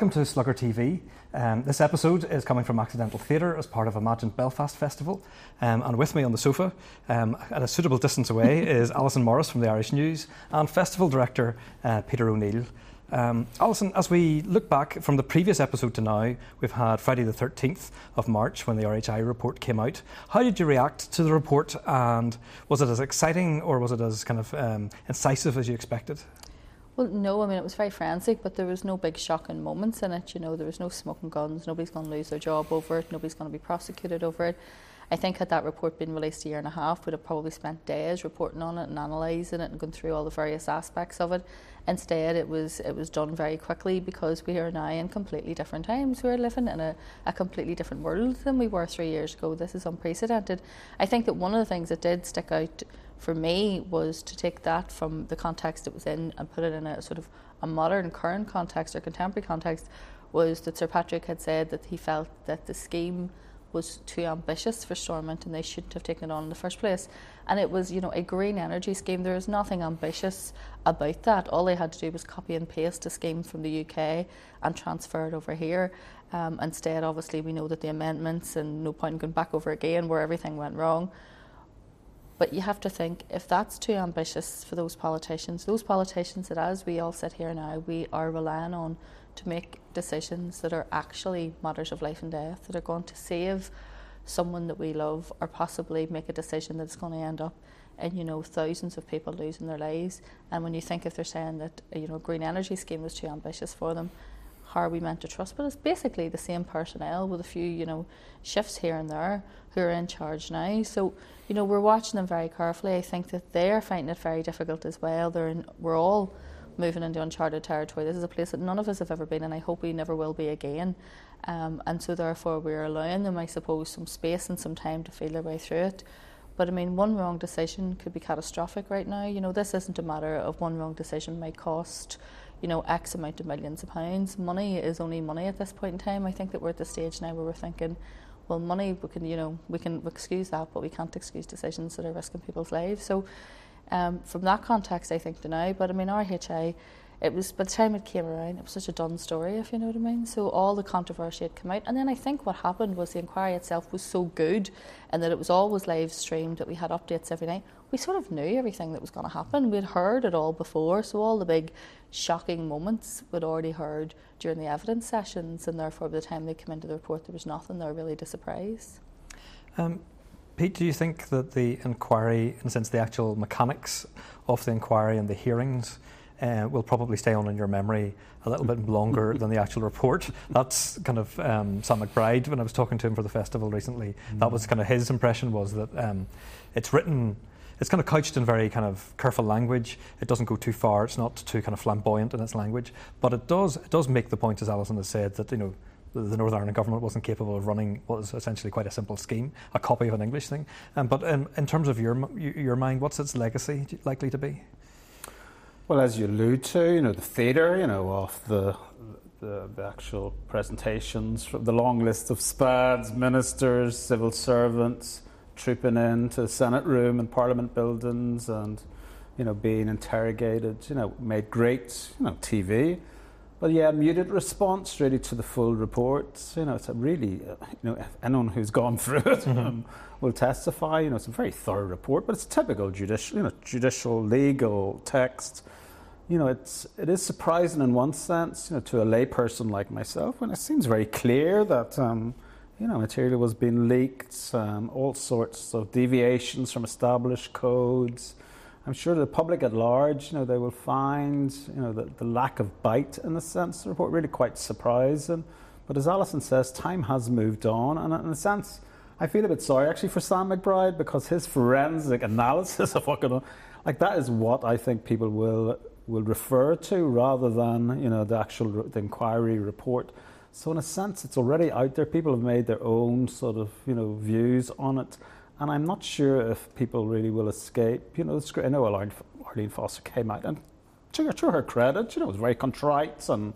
Welcome to Slugger TV. Um, this episode is coming from Accidental Theatre as part of Imagine Belfast Festival. Um, and with me on the sofa, um, at a suitable distance away, is Allison Morris from the Irish News and Festival Director uh, Peter O'Neill. Um, Allison, as we look back from the previous episode to now, we've had Friday the 13th of March when the RHI report came out. How did you react to the report and was it as exciting or was it as kind of um, incisive as you expected? Well, no, I mean, it was very forensic, but there was no big shocking moments in it. You know, there was no smoking guns. Nobody's going to lose their job over it. Nobody's going to be prosecuted over it. I think had that report been released a year and a half, we'd have probably spent days reporting on it and analysing it and going through all the various aspects of it. Instead, it was it was done very quickly because we are now in completely different times. We're living in a, a completely different world than we were three years ago. This is unprecedented. I think that one of the things that did stick out for me was to take that from the context it was in and put it in a sort of a modern, current context or contemporary context. Was that Sir Patrick had said that he felt that the scheme was too ambitious for Stormont and they shouldn't have taken it on in the first place. And it was, you know, a green energy scheme. There is nothing ambitious about that. All they had to do was copy and paste a scheme from the UK and transfer it over here. Um, instead, obviously, we know that the amendments and no point in going back over again where everything went wrong. But you have to think if that's too ambitious for those politicians, those politicians that, as we all sit here now, we are relying on to make decisions that are actually matters of life and death, that are going to save someone that we love, or possibly make a decision that's going to end up in you know thousands of people losing their lives. And when you think if they're saying that you know green energy scheme was too ambitious for them, how are we meant to trust? But it's basically the same personnel with a few, you know, shifts here and there who are in charge now. So, you know, we're watching them very carefully. I think that they're finding it very difficult as well. They're in, we're all moving into uncharted territory. This is a place that none of us have ever been, and I hope we never will be again. Um, and so, therefore, we're allowing them, I suppose, some space and some time to feel their way through it. But I mean, one wrong decision could be catastrophic right now. You know, this isn't a matter of one wrong decision might cost you know, X amount of millions of pounds. Money is only money at this point in time. I think that we're at the stage now where we're thinking, well, money, we can, you know, we can excuse that, but we can't excuse decisions that are risking people's lives. So, um, from that context, I think to now, but I mean, RHI it was by the time it came around, it was such a done story, if you know what I mean. So all the controversy had come out, and then I think what happened was the inquiry itself was so good, and that it was always live streamed, that we had updates every night. We sort of knew everything that was going to happen. We'd heard it all before, so all the big shocking moments we'd already heard during the evidence sessions, and therefore by the time they came into the report, there was nothing there really to surprise. Um, Pete, do you think that the inquiry, in a sense, the actual mechanics of the inquiry and the hearings uh, will probably stay on in your memory a little bit longer than the actual report. That's kind of um, Sam McBride, when I was talking to him for the festival recently, mm. that was kind of his impression was that um, it's written it's kind of couched in very kind of careful language. It doesn't go too far. It's not too kind of flamboyant in its language, but it does it does make the point, as Allison has said, that you know the Northern Ireland government wasn't capable of running what was essentially quite a simple scheme, a copy of an English thing. Um, but in, in terms of your your mind, what's its legacy likely to be? Well, as you allude to, you know, the theatre, you know, of the, the, the actual presentations, from the long list of SPADs, ministers, civil servants, trooping into the Senate room and Parliament buildings and, you know, being interrogated, you know, made great, you know, TV. But yeah, muted response really to the full report. You know, it's a really, uh, you know, anyone who's gone through it mm-hmm. um, will testify. You know, it's a very thorough report, but it's a typical judicial, you know, judicial legal text you know, it's, it is surprising in one sense, you know, to a layperson like myself, when it seems very clear that, um, you know, material was being leaked, um, all sorts of deviations from established codes. I'm sure the public at large, you know, they will find, you know, the, the lack of bite in the sense report really quite surprising. But as Allison says, time has moved on, and in a sense, I feel a bit sorry actually for Sam McBride because his forensic analysis of what going on, like that is what I think people will will refer to rather than you know the actual the inquiry report. So in a sense, it's already out there. People have made their own sort of you know views on it, and I'm not sure if people really will escape. You know, I know Arlene, Foster came out and to, to her credit, you know, was very contrite and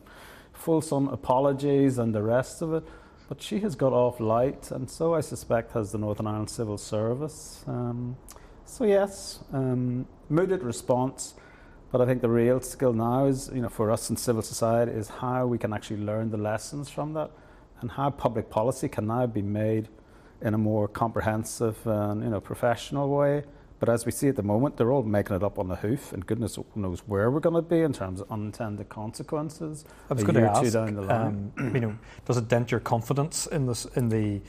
fulsome apologies and the rest of it. But she has got off light, and so I suspect has the Northern Ireland Civil Service. Um, so yes, um, mooted response. But I think the real skill now is, you know, for us in civil society is how we can actually learn the lessons from that and how public policy can now be made in a more comprehensive and, you know, professional way. But as we see at the moment, they're all making it up on the hoof, and goodness knows where we're going to be in terms of unintended consequences. I was going to ask, down the line. um, you know, does it dent your confidence in this in the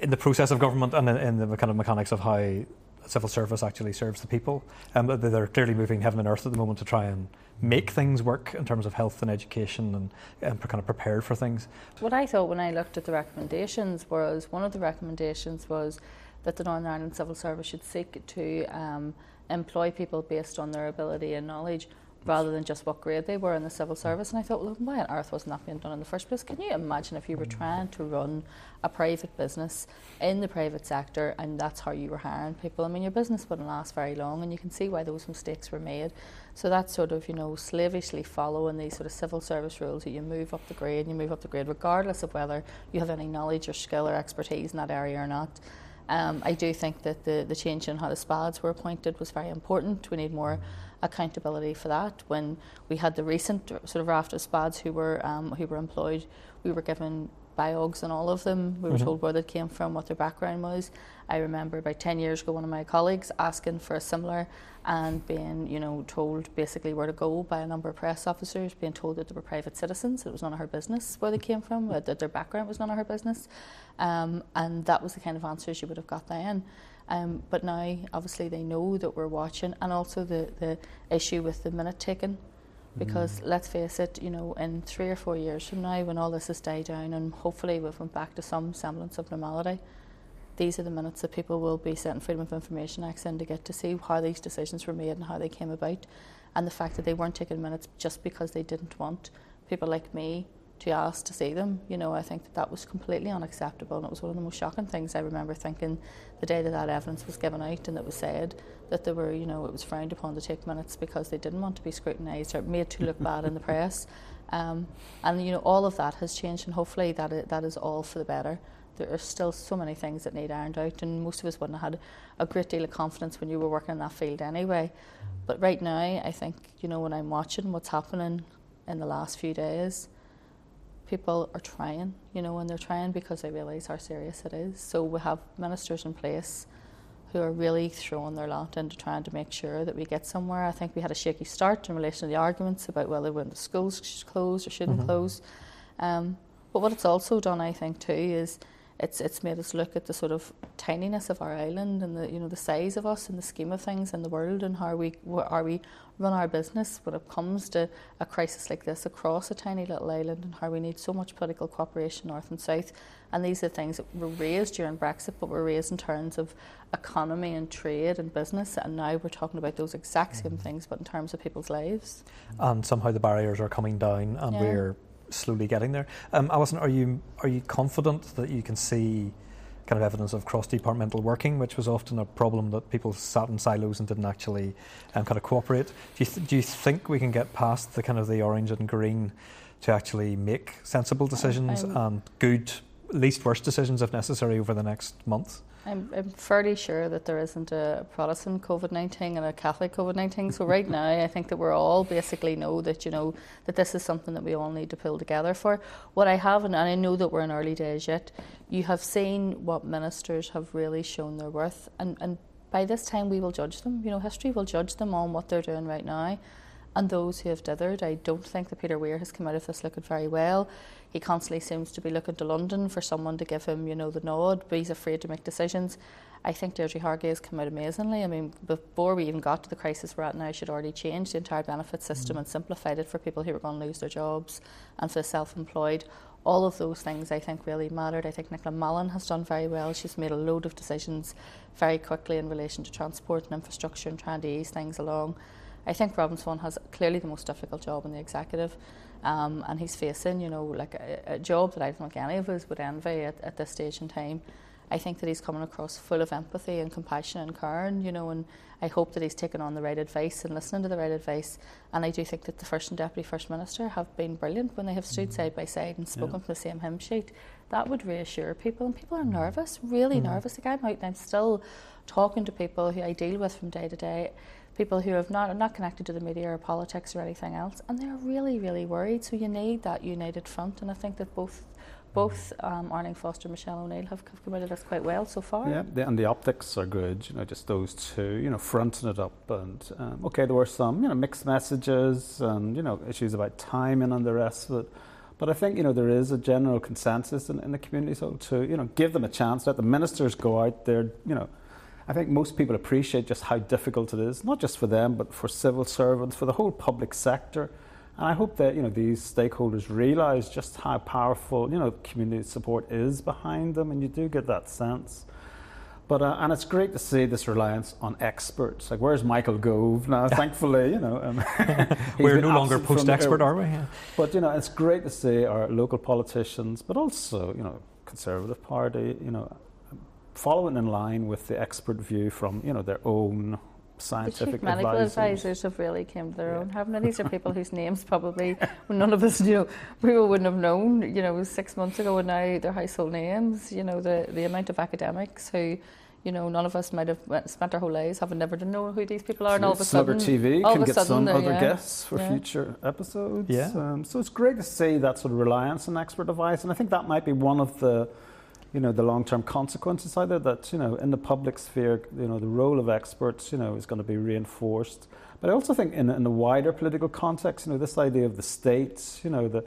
in the process of government and in, in the kind of mechanics of how civil service actually serves the people? Um, they're clearly moving heaven and earth at the moment to try and make things work in terms of health and education and, and kind of prepared for things. What I thought when I looked at the recommendations was one of the recommendations was that the Northern Ireland Civil Service should seek to um, employ people based on their ability and knowledge rather than just what grade they were in the civil service. And I thought, well, why on earth wasn't that being done in the first place? Can you imagine if you were trying to run a private business in the private sector and that's how you were hiring people? I mean, your business wouldn't last very long, and you can see why those mistakes were made. So that's sort of, you know, slavishly following these sort of civil service rules that you move up the grade and you move up the grade regardless of whether you have any knowledge or skill or expertise in that area or not. Um, I do think that the, the change in how the SPADs were appointed was very important. We need more accountability for that. When we had the recent sort of raft of SPADs who were um, who were employed, we were given biogs on all of them. We were Mhm. told where they came from, what their background was. I remember about 10 years ago, one of my colleagues asking for a similar and being, you know, told basically where to go by a number of press officers, being told that they were private citizens, it was none of her business where they came from, that that their background was none of her business. Um, and that was the kind of answers you would have got then. Um, but now, obviously, they know that we're watching, and also the, the issue with the minute taken. Because let's face it, you know, in three or four years from now, when all this has died down and hopefully we've went back to some semblance of normality, these are the minutes that people will be setting Freedom of Information Acts in to get to see how these decisions were made and how they came about. And the fact that they weren't taking minutes just because they didn't want people like me to ask to see them, you know, I think that that was completely unacceptable. And it was one of the most shocking things I remember thinking the day that that evidence was given out and it was said that they were, you know, it was frowned upon to take minutes because they didn't want to be scrutinised or made to look bad in the press. Um, and, you know, all of that has changed and hopefully that that is all for the better. There are still so many things that need ironed out, and most of us wouldn't have had a great deal of confidence when you were working in that field anyway. But right now, I think, you know, when I'm watching what's happening in the last few days, people are trying, you know, and they're trying because they realise how serious it is. So we have ministers in place who are really throwing their lot into trying to make sure that we get somewhere. I think we had a shaky start in relation to the arguments about whether when the schools should close or shouldn't Mhm. close. Um, but what it's also done, I think, too, is it's it's made us look at the sort of tininess of our island and the you know the size of us in the scheme of things in the world and how we are we run our business when it comes to a crisis like this across a tiny little island and how we need so much political cooperation north and south. And these are things that were raised during Brexit but were raised in terms of economy and trade and business. And now we're talking about those exact same mm-hmm. things but in terms of people's lives. And somehow the barriers are coming down and Yeah. we're slowly getting there. Um, Allison, are you are you confident that you can see kind of evidence of cross departmental working, which was often a problem that people sat in silos and didn't actually um, kind of cooperate? Do you th- do you think we can get past the kind of the orange and green to actually make sensible decisions I'm- and good, least worst decisions if necessary over the next month? I'm, I'm fairly sure that there isn't a Protestant COVID nineteen and a Catholic COVID nineteen. So right now, I think that we're all basically know that you know that this is something that we all need to pull together for. What I haven't, and I know that we're in early days yet. You have seen what ministers have really shown their worth, and and by this time we will judge them. You know, history will judge them on what they're doing right now. And those who have dithered, I don't think that Peter Weir has come out of this looking very well. He constantly seems to be looking to London for someone to give him, you know, the nod, but he's afraid to make decisions. I think Deirdre Hargey has come out amazingly. I mean, before we even got to the crisis we're at now, she'd already changed the entire benefit system mm. and simplified it for people who were going to lose their jobs and for the self-employed. All of those things I think really mattered. I think Nichola Mallon has done very well. She's made a load of decisions very quickly in relation to transport and infrastructure and trying to ease things along. I think Robin Swann has clearly the most difficult job in the executive, um, and he's facing, you know, like a, a job that I don't think any of us would envy at, at this stage in time. I think that he's coming across full of empathy and compassion and care, you know, and I hope that he's taken on the right advice and listening to the right advice. And I do think that the First and Deputy First Minister have been brilliant when they have stood side by side and spoken Yeah. from the same hymn sheet. That would reassure people, and people are nervous, really Mhm. nervous. Like I'm out and I'm still talking to people who I deal with from day to day people who have not are not connected to the media or politics or anything else, and they're really, really worried. So you need that united front, and I think that both both um, Arlene Foster and Michelle O'Neill have, have committed us quite well so far. Yeah, the, and the optics are good, you know, just those two, you know, fronting it up. And um, okay, there were some, you know, mixed messages and, you know, issues about timing and the rest of it. But I think, you know, there is a general consensus in, in the community so to, you know, give them a chance, let the ministers go out there, you know. I think most people appreciate just how difficult it is, not just for them, but for civil servants, for the whole public sector and I hope that you know these stakeholders realise just how powerful you know community support is behind them, and you do get that sense. But uh, and it's great to see this reliance on experts. Like where's Michael Gove now? Thankfully, you know, um, we're no longer post-expert, are we? Yeah. But you know, it's great to see our local politicians, but also you know, Conservative Party, you know, following in line with the expert view from you know their own scientific the chief medical advisors. advisors have really came to their yeah. own, haven't they? These are people whose names probably none of us, you know, people wouldn't have known, you know, six months ago, and now they're household names. You know, the the amount of academics who. You know, none of us might have spent our whole lives having never to know who these people are, and all of a sudden, TV can get sudden, some other yeah. guests for yeah. future episodes. Yeah. Um, so it's great to see that sort of reliance on expert advice, and I think that might be one of the you know, the long-term consequences either that, you know, in the public sphere, you know, the role of experts, you know, is going to be reinforced. But I also think in, in the wider political context, you know, this idea of the states, you know, the,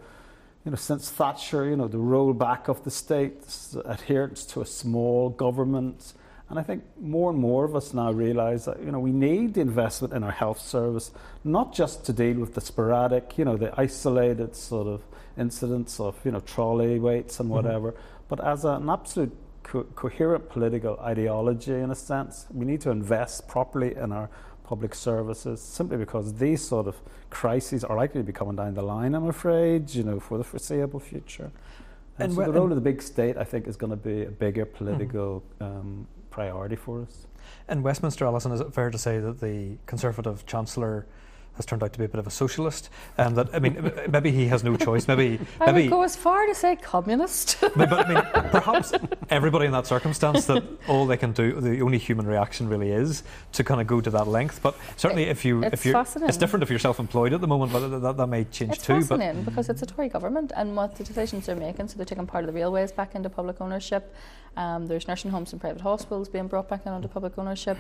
you know, since Thatcher, you know, the rollback of the states, adherence to a small government, and I think more and more of us now realise that you know we need the investment in our health service, not just to deal with the sporadic, you know, the isolated sort of incidents of you know trolley waits and mm-hmm. whatever, mm-hmm but as an absolute co- coherent political ideology, in a sense, we need to invest properly in our public services simply because these sort of crises are likely to be coming down the line, I'm afraid, you know, for the foreseeable future. And, and so the role of the big state, I think, is going to be a bigger political mm-hmm. um, priority for us. In Westminster, Allison, is it fair to say that the Conservative Chancellor has turned out to be a bit of a socialist. Um, that I mean, maybe he has no choice. Maybe I maybe would go as far to say communist. but, I mean, perhaps everybody in that circumstance that all they can do, the only human reaction really is to kind of go to that length. But certainly, if you if you it's different if you're self-employed at the moment, but that, that may change it's too. It's fascinating but because it's a Tory government and what the decisions they're making. So they're taking part of the railways back into public ownership. Um, there's nursing homes and private hospitals being brought back into public ownership.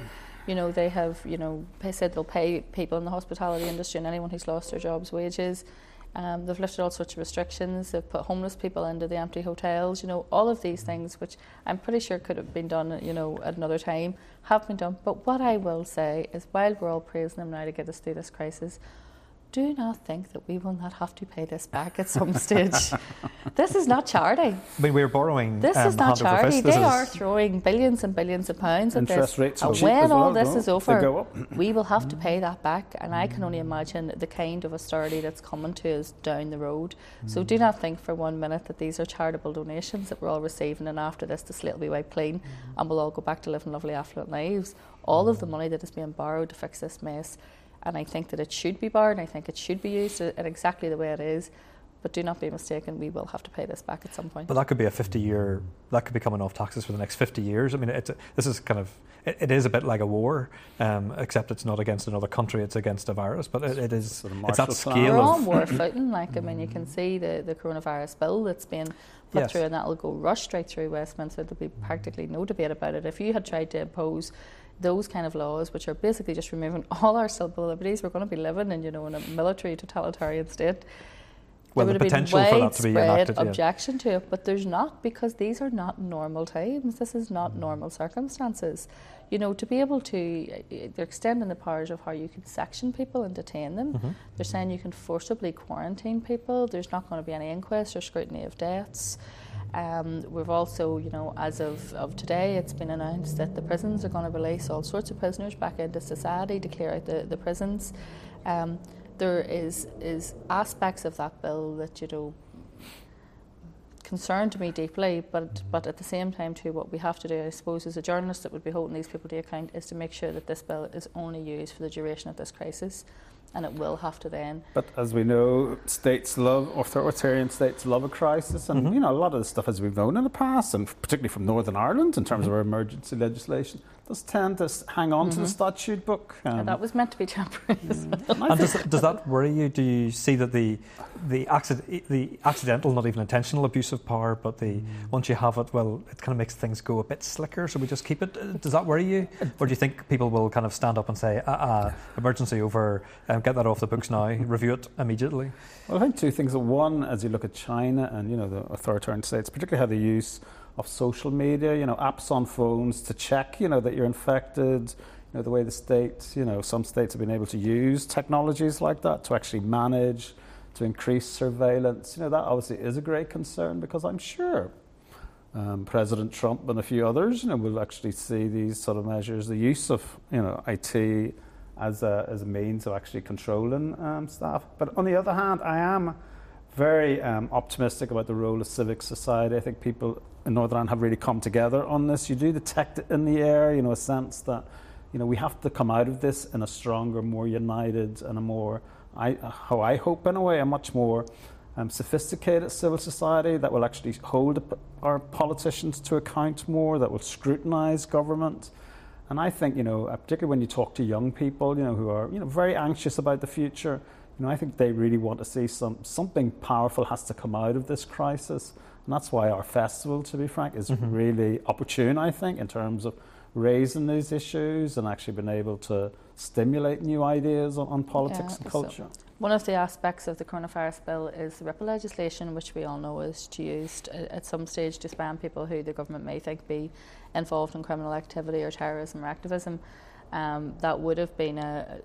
You know, they have, you know, said they'll pay people in the hospitality industry and anyone who's lost their jobs wages. Um, they've lifted all sorts of restrictions. They've put homeless people into the empty hotels. You know, all of these things, which I'm pretty sure could have been done, you know, at another time, have been done. But what I will say is, while we're all praising them now to get us through this crisis, do not think that we will not have to pay this back at some stage. this is not charity. I mean, we're borrowing. This um, is not charity. They are throwing billions and billions of pounds at Interest this. rates and when all well, this is over, we will have to pay that back. And I can only imagine the kind of austerity that's coming to us down the road. Mm. So do not think for one minute that these are charitable donations that we're all receiving, and after this, the slate will be wiped clean, mm. and we'll all go back to living lovely, affluent lives. All of the money that is being borrowed to fix this mess and I think that it should be barred. I think it should be used in exactly the way it is. But do not be mistaken, we will have to pay this back at some point. But that could be a 50 year, that could be coming off taxes for the next 50 years. I mean, it's a, this is kind of, it, it is a bit like a war, um, except it's not against another country, it's against a virus. But it, it is, sort of it's that scale We're of. on war footing. Like, I mean, you can see the, the coronavirus bill that's been put yes. through, and that'll go rush straight through Westminster. There'll be practically no debate about it. If you had tried to impose those kind of laws, which are basically just removing all our civil liberties, we're going to be living in, you know, in a military totalitarian state. Well, there would the have been widespread objection yeah. to it, but there's not because these are not normal times. This is not normal circumstances. You know, to be able to, they're extending the powers of how you can section people and detain them. Mm-hmm. They're saying you can forcibly quarantine people. There's not going to be any inquest or scrutiny of deaths. Um, we've also, you know, as of, of today, it's been announced that the prisons are going to release all sorts of prisoners back into society to clear out the, the prisons. Um, there is is aspects of that bill that you know concerned me deeply, but but at the same time too, what we have to do, I suppose, as a journalist that would be holding these people to account, is to make sure that this bill is only used for the duration of this crisis and it will have to then. But as we know, states love authoritarian states love a crisis, and Mhm. you know a lot of the stuff as we've known in the past, and particularly from Northern Ireland in terms of our emergency legislation, does tend to hang on to the Mhm. statute book. And Um, that was meant to be temporary. as well. and I And think- does, does that worry you? Do you see that the the, accident, the accidental, not even intentional abuse of power, but the once you have it, well, it kind of makes things go a bit slicker. So we just keep it. Uh, Does that worry you, or do you think people will kind of stand up and say, "Ah, ah emergency over, um, get that off the books now, review it immediately"? Well, I think two things. One, as you look at China and you know the authoritarian states, particularly how they use of social media, you know, apps on phones to check, you know, that you're infected. You know, the way the states, you know, some states have been able to use technologies like that to actually manage, to increase surveillance. You know, that obviously is a great concern because I'm sure um, President Trump and a few others, you know, will actually see these sort of measures, the use of, you know, IT as a, as a means of actually controlling um, staff. But on the other hand, I am very um, optimistic about the role of civic society. I think people in Northern Ireland have really come together on this. You do detect it in the air, you know, a sense that, you know, we have to come out of this in a stronger, more united, and a more, I, how I hope in a way, a much more um, sophisticated civil society that will actually hold our politicians to account more, that will scrutinise government. And I think, you know, uh, particularly when you talk to young people, you know, who are, you know, very anxious about the future, you know, I think they really want to see some something powerful has to come out of this crisis. And that's why our festival, to be frank, is Mhm. really opportune, I think, in terms of raising these issues and actually being able to stimulate new ideas on, on politics and so- culture. One of the aspects of the coronavirus bill is the RIPA legislation, which we all know is used at some stage to ban people who the government may think be involved in criminal activity or terrorism or activism. Um, that would have been a,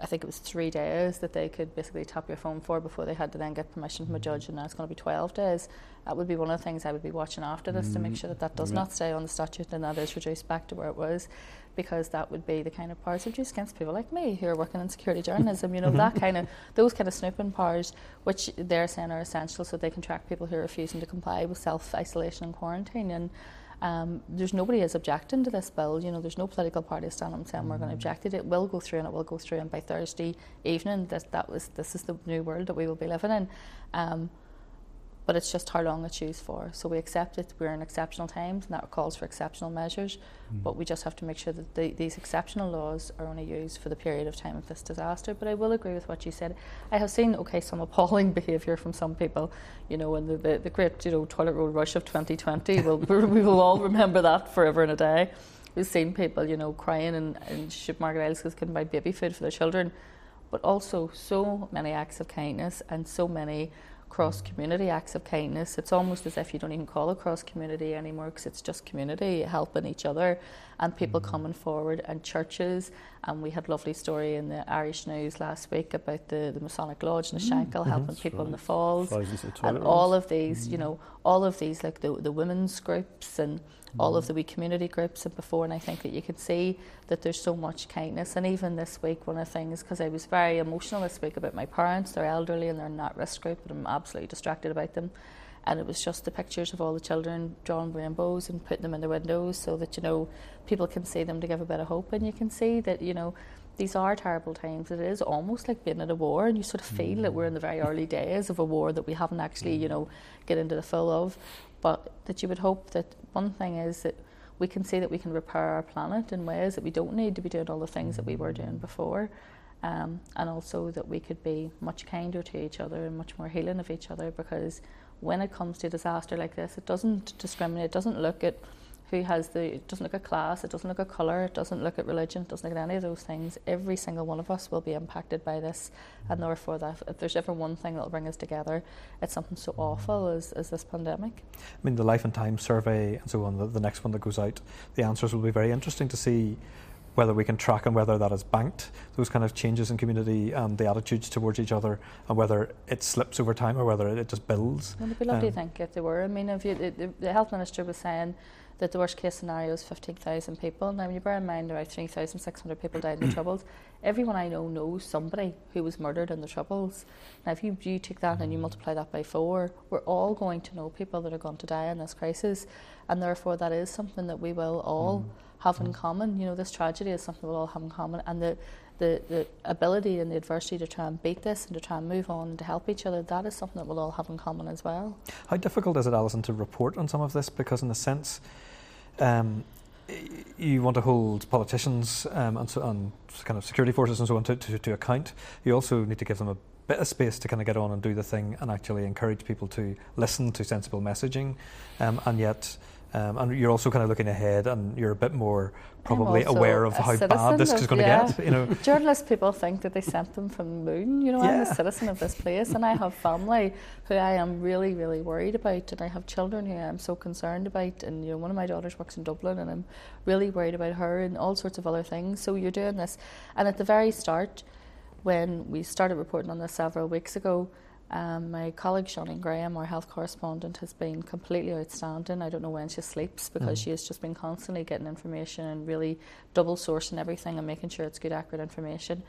I think it was three days that they could basically tap your phone for before they had to then get permission from a judge, and now it's going to be 12 days. That would be one of the things I would be watching after this to make Mm, sure that that does not stay on the statute and that is reduced back to where it was because that would be the kind of powers of use against people like me who are working in security journalism. You know, that kind of those kind of snooping powers, which they're saying are essential, so they can track people who are refusing to comply with self isolation and quarantine. And um, there's nobody is objecting to this bill. You know, there's no political party standing up saying we're going to object to it. It will go through, and it will go through. And by Thursday evening, this that was this is the new world that we will be living in. Um, but it's just how long it's used for. So we accept it. We're in exceptional times, and that calls for exceptional measures. Hmm. But we just have to make sure that the, these exceptional laws are only used for the period of time of this disaster. But I will agree with what you said. I have seen, okay, some appalling behaviour from some people, you know, and the, the, the great, you know, toilet roll rush of 2020. We'll, we will all remember that forever and a day. We've seen people, you know, crying in, in supermarket aisles because couldn't buy baby food for their children. But also so many acts of kindness and so many cross community acts of kindness. It's almost as if you don't even call it cross community anymore because it's just community helping each other and people coming forward and churches. And we had a lovely story in the Irish News last week about the, the Masonic Lodge in Shankill helping that's people in the falls. And all of these, you know, all of these, like the, the women's groups and all of mm. the wee community groups and before, and I think that you can see that there's so much kindness. And even this week, one of the things, because I was very emotional this week about my parents, they're elderly and they're in that risk group, but I'm absolutely distracted about them. And it was just the pictures of all the children drawing rainbows and putting them in the windows so that, you know, people can see them to give a bit of hope. And you can see that, you know, these are terrible times. It is almost like being at a war, and you sort of feel that we're in mm. the very early days of a war that we haven't actually, you mm. know, get into the full of. But that you would hope that one thing is that we can see that we can repair our planet in ways that we don't need to be doing all the things that we were doing before. Um, and also that we could be much kinder to each other and much more healing of each other because when it comes to disaster like this, it doesn't discriminate, it doesn't look at who has the, it doesn't look at class, it doesn't look at colour, it doesn't look at religion, it doesn't look at any of those things. Every single one of us will be impacted by this, and therefore, that if there's ever one thing that'll bring us together, it's something so awful as, as this pandemic. I mean, the Life and Time survey and so on, the, the next one that goes out, the answers will be very interesting to see whether we can track and whether that is banked, those kind of changes in community and the attitudes towards each other, and whether it slips over time or whether it just builds. Well, it'd be lovely, Um, I think, if they were. I mean, if you, the, the, the health minister was saying that the worst case scenario is 15,000 people. Now, when you bear in mind about 3,600 people died in the Troubles, everyone I know knows somebody who was murdered in the Troubles. Now, if you, you take that and you multiply that by four, we're all going to know people that are going to die in this crisis, and therefore that is something that we will all mm. have in mm. common. You know, this tragedy is something we'll all have in common, and the, the, the ability and the adversity to try and beat this and to try and move on and to help each other, that is something that we'll all have in common as well. How difficult is it, Allison, to report on some of this? Because, in a sense, um, you want to hold politicians um, and, so, and, kind of security forces and so on to, to, to, account. You also need to give them a bit of space to kind of get on and do the thing and actually encourage people to listen to sensible messaging. Um, and yet, um, and you're also kind of looking ahead, and you're a bit more probably aware of how bad this of, is going yeah. to get. You know, journalist people think that they sent them from the moon. You know, yeah. I'm a citizen of this place, and I have family who I am really, really worried about, and I have children who I'm so concerned about. And you know, one of my daughters works in Dublin, and I'm really worried about her and all sorts of other things. So you're doing this, and at the very start, when we started reporting on this several weeks ago um, my colleague Seanín Graham, our health correspondent, has been completely outstanding. I don't know when she sleeps because mm. she has just been constantly getting information and really double sourcing everything and making sure it's good, accurate information.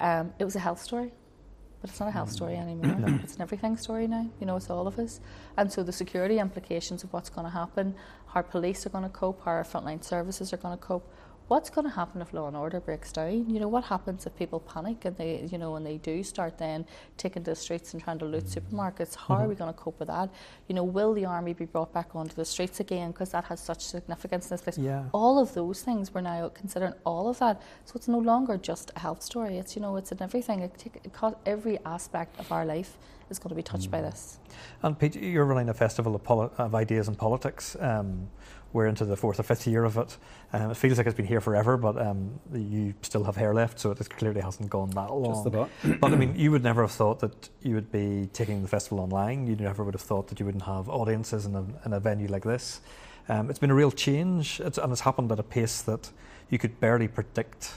Um, it was a health story, but it's not a health story mm. anymore. No. It's an everything story now. You know, it's all of us. And so the security implications of what's going to happen, how police are going to cope, how our frontline services are going to cope, what's going to happen if law and order breaks down? You know, what happens if people panic and they, you know, and they do start then taking to the streets and trying to loot supermarkets? How mm-hmm. are we going to cope with that? You know, will the army be brought back onto the streets again because that has such significance in this place? Yeah. All of those things we're now considering all of that. So it's no longer just a health story. It's you know, it's in everything. It, it, every aspect of our life is going to be touched mm. by this. And Pete, you're running a festival of, poli- of ideas and politics. Um, we're into the fourth or fifth year of it. Um, it feels like it's been here forever, but um, you still have hair left, so it clearly hasn't gone that long. Just about. but I mean, you would never have thought that you would be taking the festival online. You never would have thought that you wouldn't have audiences in a, in a venue like this. Um, it's been a real change, it's, and it's happened at a pace that you could barely predict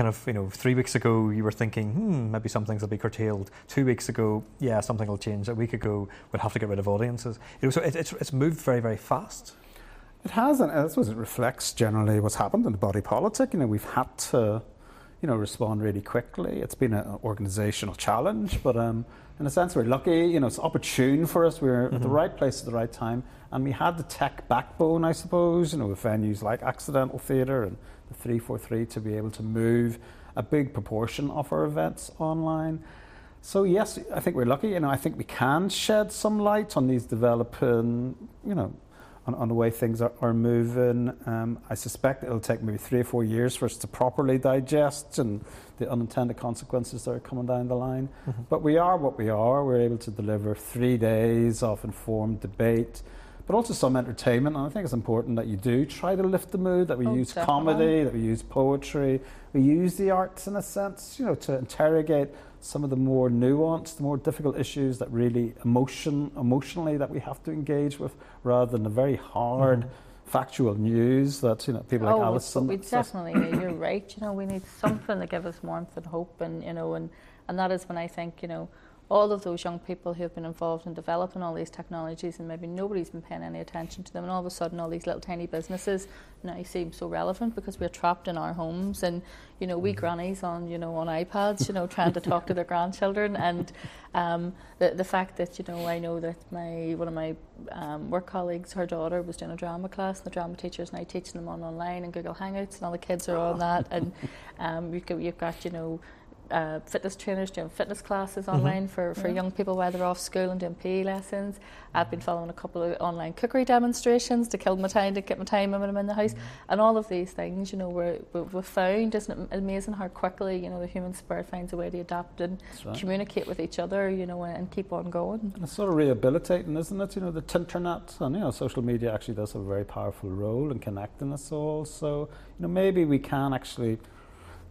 kind of, you know, three weeks ago you were thinking, hmm, maybe some things will be curtailed. Two weeks ago, yeah, something will change. A week ago, we'll have to get rid of audiences. You know, so it, it's, it's moved very, very fast. It has, and I suppose it reflects generally what's happened in the body politic. You know, we've had to, you know, respond really quickly. It's been an organisational challenge, but um, in a sense, we're lucky. You know, it's opportune for us. We're mm-hmm. at the mm-hmm. right place at the right time, and we had the tech backbone, I suppose. You know, with venues like Accidental Theatre and 343 to be able to move a big proportion of our events online. So yes, I think we're lucky. You know, I think we can shed some light on these developing, you know, on, on the way things are, are moving. Um, I suspect it'll take maybe three or four years for us to properly digest and the unintended consequences that are coming down the line. Mm-hmm. But we are what we are. We're able to deliver three days of informed debate, but also some entertainment. And I think it's important that you do try to lift the mood, that we oh, use definitely. comedy, that we use poetry, we use the arts in a sense, you know, to interrogate some of the more nuanced, the more difficult issues that really emotion, emotionally that we have to engage with, rather than the very hard. Mm. Factual news that you know people oh, like Allison. we definitely, you're right. You know, we need something to give us warmth and hope, and you know, and and that is when I think you know all of those young people who have been involved in developing all these technologies and maybe nobody's been paying any attention to them and all of a sudden all these little tiny businesses now seem so relevant because we're trapped in our homes and you know we mm-hmm. grannies on you know on iPads you know trying to talk to their grandchildren. And um, the the fact that you know I know that my one of my um, work colleagues her daughter was doing a drama class and the drama teacher is now teaching them on online and Google Hangouts and all the kids are on that. And um, you've, got, you've got you know uh, fitness trainers doing fitness classes mm-hmm. online mm-hmm. for, for yeah. young people while they're off school and doing PE lessons. I've been following a couple of online cookery demonstrations to kill my time, to get my time when I'm in the house. Mm-hmm. And all of these things, you know, we're, we've found, isn't it amazing how quickly, you know, the human spirit finds a way to adapt and right. communicate with each other, you know, and, and keep on going. And it's sort of rehabilitating, isn't it? You know, the internet and, you know, social media actually does have a very powerful role in connecting us all. So, you know, maybe we can actually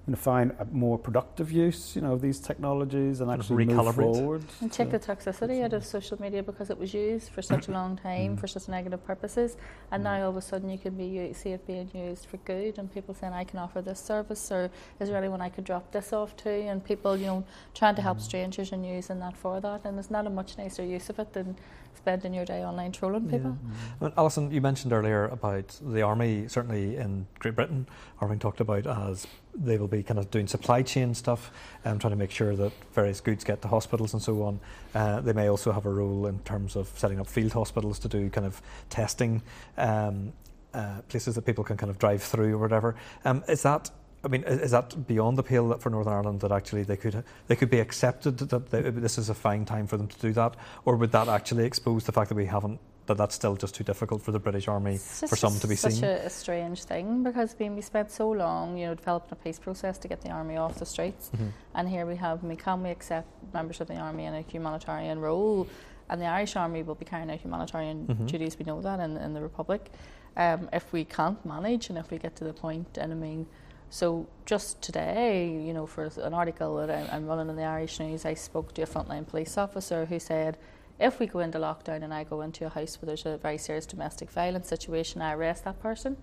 and find a more productive use, you know, of these technologies and actually move forward. And check the toxicity out of social media because it was used for such a long time mm. for such negative purposes, and mm. now all of a sudden you can be see it being used for good, and people saying I can offer this service, or is there anyone I could drop this off to, and people, you know, trying to help mm. strangers and using that for that, and there's not a much nicer use of it than spending your day online trolling people. Yeah. Mm. Allison, you mentioned earlier about the army, certainly in Great Britain, are being talked about as they will be kind of doing supply chain stuff and um, trying to make sure that various goods get to hospitals and so on. Uh, they may also have a role in terms of setting up field hospitals to do kind of testing. Um, uh, places that people can kind of drive through or whatever. Um, is that I mean, is that beyond the pale for Northern Ireland that actually they could they could be accepted that they, this is a fine time for them to do that, or would that actually expose the fact that we haven't that that's still just too difficult for the British Army for some to be such seen? Such a, a, strange thing because I mean, we spent so long, you know, developing a peace process to get the army off the streets, mm-hmm. and here we have. I mean, can we accept members of the army in a humanitarian role? And the Irish Army will be carrying out humanitarian mm-hmm. duties. We know that in, in the Republic. Um, if we can't manage, and if we get to the point, and I mean so just today, you know, for an article that I'm running in the Irish News, I spoke to a frontline police officer who said, if we go into lockdown and I go into a house where there's a very serious domestic violence situation, I arrest that person.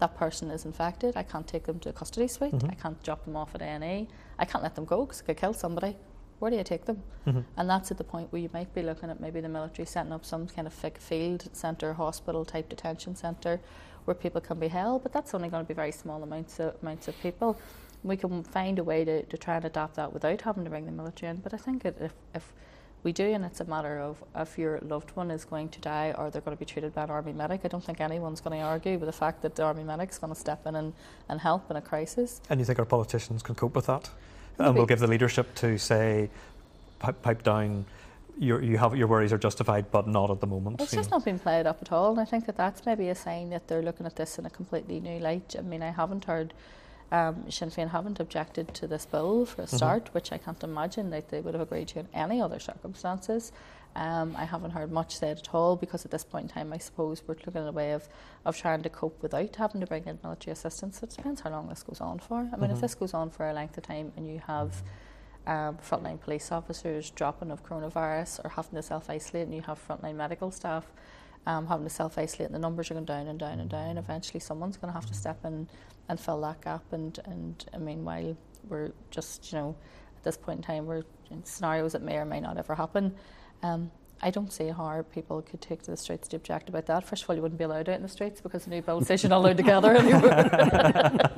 That person is infected. I can't take them to a custody suite. Mm-hmm. I can't drop them off at A&E. I can't let them go because I could kill somebody. Where do you take them? Mm-hmm. And that's at the point where you might be looking at maybe the military setting up some kind of field centre, hospital type detention centre where people can be held, but that's only going to be very small amounts of, amounts of people. We can find a way to, to try and adapt that without having to bring the military in. But I think if, if we do, and it's a matter of if your loved one is going to die or they're going to be treated by an army medic, I don't think anyone's going to argue with the fact that the army medic's going to step in and, and help in a crisis. And you think our politicians can cope with that? Maybe. And we'll give the leadership to say, pipe down your, you have your worries are justified, but not at the moment. It's just know. not been played up at all, and I think that that's maybe a sign that they're looking at this in a completely new light. I mean, I haven't heard um, Sinn Féin haven't objected to this bill for a mm-hmm. start, mm-hmm. which I can't imagine that they would have agreed to in any other circumstances. Um, I haven't heard much said at all because at this point in time, I suppose we're looking at a way of, of trying to cope without having to bring in military assistance. It depends how long this goes on for. I mean, mm-hmm. if this goes on for a length of time and you have um, frontline police officers dropping of coronavirus or having to self isolate, and you have frontline medical staff um, having to self isolate, and the numbers are going down and down and down. Eventually, someone's going to have to step in and fill that gap. And, and I mean, while we're just, you know, at this point in time, we're in scenarios that may or may not ever happen. Um, I don't see how people could take to the streets to object about that. First of all, you wouldn't be allowed out in the streets because the new bill says you're not allowed to gather anywhere.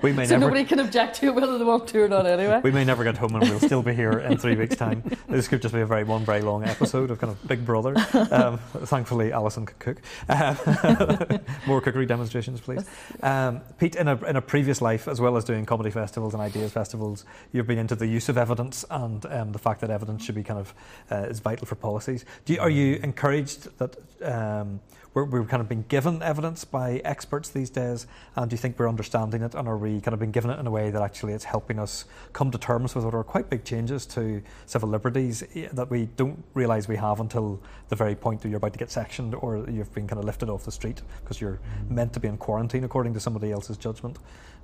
we may so never, nobody can object to it whether they want to or not anyway. We may never get home and we'll still be here in three weeks' time. This could just be a very one very long episode of kind of Big Brother. Um, thankfully, Allison can cook. Um, more cookery demonstrations, please. Um, Pete, in a, in a previous life, as well as doing comedy festivals and ideas festivals, you've been into the use of evidence and um, the fact that evidence should be kind of uh, is vital for policies. Do you, are you encouraged that um, we're, we're kind of being given evidence by experts these days, and do you think we're understanding it, and are we kind of being given it in a way that actually it's helping us come to terms with what are quite big changes to civil liberties that we don't realise we have until the very point that you're about to get sectioned or you've been kind of lifted off the street because you're mm. meant to be in quarantine according to somebody else's judgment.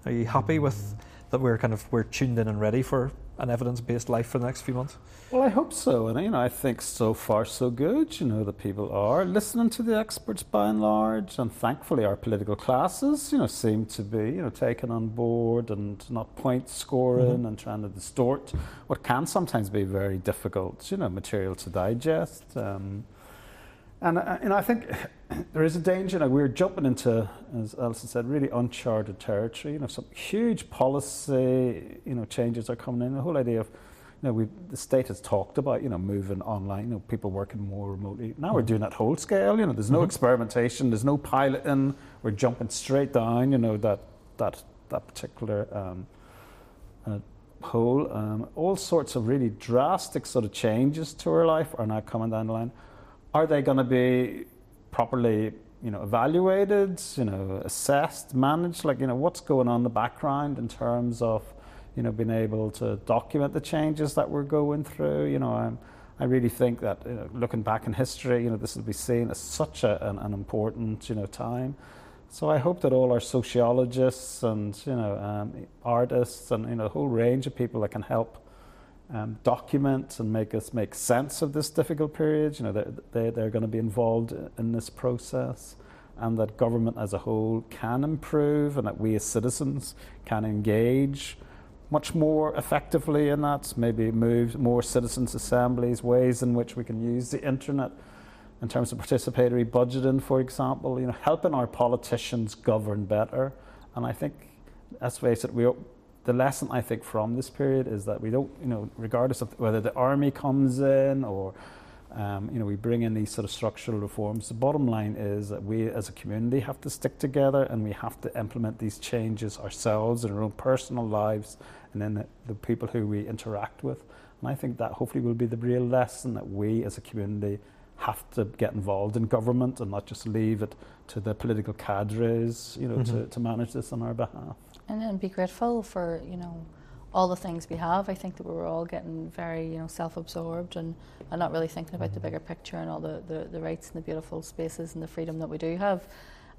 Are you happy with that we're kind of we're tuned in and ready for an evidence-based life for the next few months? Well, I hope so, and you know, I think so far so good. You know, the people are listening to the experts by and large, and thankfully, our political classes, you know, seem to be you know taken on board and not point scoring mm-hmm. and trying to distort what can sometimes be very difficult, you know, material to digest. Um, and uh, you know, I think there is a danger. Now we're jumping into, as Allison said, really uncharted territory. You know, some huge policy, you know, changes are coming in. The whole idea of, you know, we the state has talked about, you know, moving online. You know, people working more remotely. Now we're mm-hmm. doing that whole scale. You know, there's no mm-hmm. experimentation. There's no piloting. We're jumping straight down. You know, that that that particular. Um, uh, hole. Um, all sorts of really drastic sort of changes to our life are now coming down the line are they going to be properly you know evaluated you know assessed managed like you know what's going on in the background in terms of you know being able to document the changes that we're going through you know I'm, I really think that you know, looking back in history you know this will be seen as such a, an, an important you know time so I hope that all our sociologists and you know um, artists and you know a whole range of people that can help um, document and make us make sense of this difficult period. You know, they're, they, they're going to be involved in this process, and that government as a whole can improve, and that we as citizens can engage much more effectively in that. Maybe move more citizens' assemblies, ways in which we can use the internet in terms of participatory budgeting, for example. You know, helping our politicians govern better, and I think let's face it, we the lesson I think from this period is that we don't, you know, regardless of whether the army comes in or Um, you know, we bring in these sort of structural reforms. The bottom line is that we as a community have to stick together and we have to implement these changes ourselves in our own personal lives and then the, the people who we interact with. And I think that hopefully will be the real lesson that we as a community have to get involved in government and not just leave it to the political cadres, you know, mm-hmm. to, to manage this on our behalf. And then be grateful for, you know, all the things we have. I think that we're all getting very, you know, self-absorbed and, and not really thinking about the bigger picture and all the, the, the rights and the beautiful spaces and the freedom that we do have.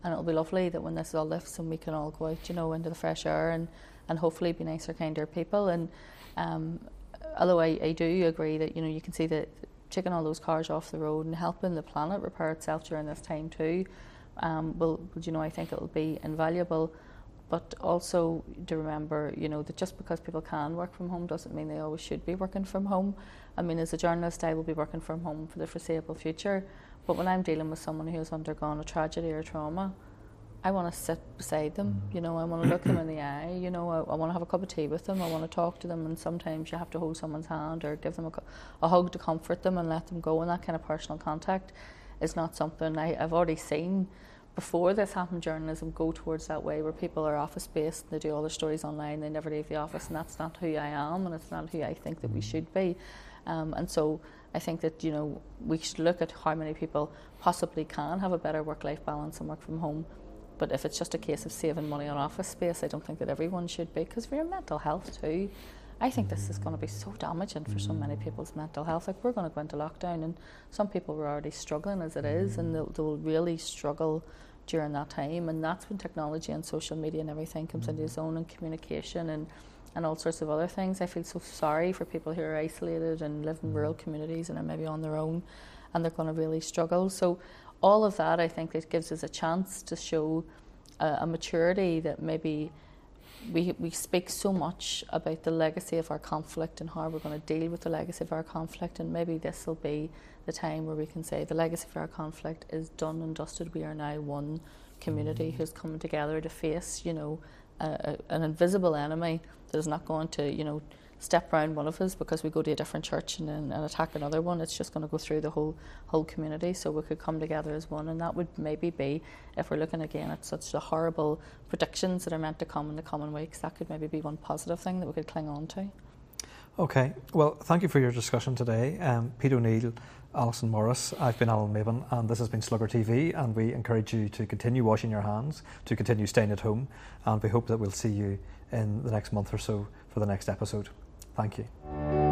And it'll be lovely that when this all lifts and we can all go out, you know, into the fresh air and, and hopefully be nicer, kinder people. And um, although I, I do agree that, you know, you can see that taking all those cars off the road and helping the planet repair itself during this time too, um, will, you know, I think it will be invaluable. But also to remember, you know, that just because people can work from home doesn't mean they always should be working from home. I mean, as a journalist, I will be working from home for the foreseeable future. But when I'm dealing with someone who has undergone a tragedy or trauma, I want to sit beside them. Mm. You know, I want to look them in the eye. You know, I, I, want to have a cup of tea with them. I want to talk to them. And sometimes you have to hold someone's hand or give them a, a hug to comfort them and let them go. And that kind of personal contact is not something I, I've already seen before this happened, journalism go towards that way where people are office based, and they do all their stories online, they never leave the office, and that's not who I am, and it's not who I think that we mm. should be. Um, and so I think that you know we should look at how many people possibly can have a better work-life balance and work from home. But if it's just a case of saving money on office space, I don't think that everyone should be, because for your mental health too. I think this is going to be so damaging for so many people's mental health. Like we're going to go into lockdown, and some people were already struggling as it is, and they'll, they'll really struggle during that time. And that's when technology and social media and everything comes into its own and communication and, and all sorts of other things. I feel so sorry for people who are isolated and live in rural communities and are maybe on their own and they're going to really struggle. So, all of that, I think, it gives us a chance to show a, a maturity that maybe we, we speak so much about the legacy of our conflict and how we're going to deal with the legacy of our conflict, and maybe this will be the time where we can say the legacy of our conflict is done and dusted. We are now one community mm-hmm. who's come together to face, you know, a, a, an invisible enemy that is not going to, you know, step around one of us because we go to a different church and then and attack another one. It's just going to go through the whole whole community. So we could come together as one, and that would maybe be if we're looking again at such the horrible predictions that are meant to come in the coming weeks. That could maybe be one positive thing that we could cling on to. Okay, well, thank you for your discussion today, um, Pete O'Neill. Allison Morris. I've been Alan Meban, and this has been Slugger TV. And we encourage you to continue washing your hands, to continue staying at home, and we hope that we'll see you in the next month or so for the next episode. Thank you.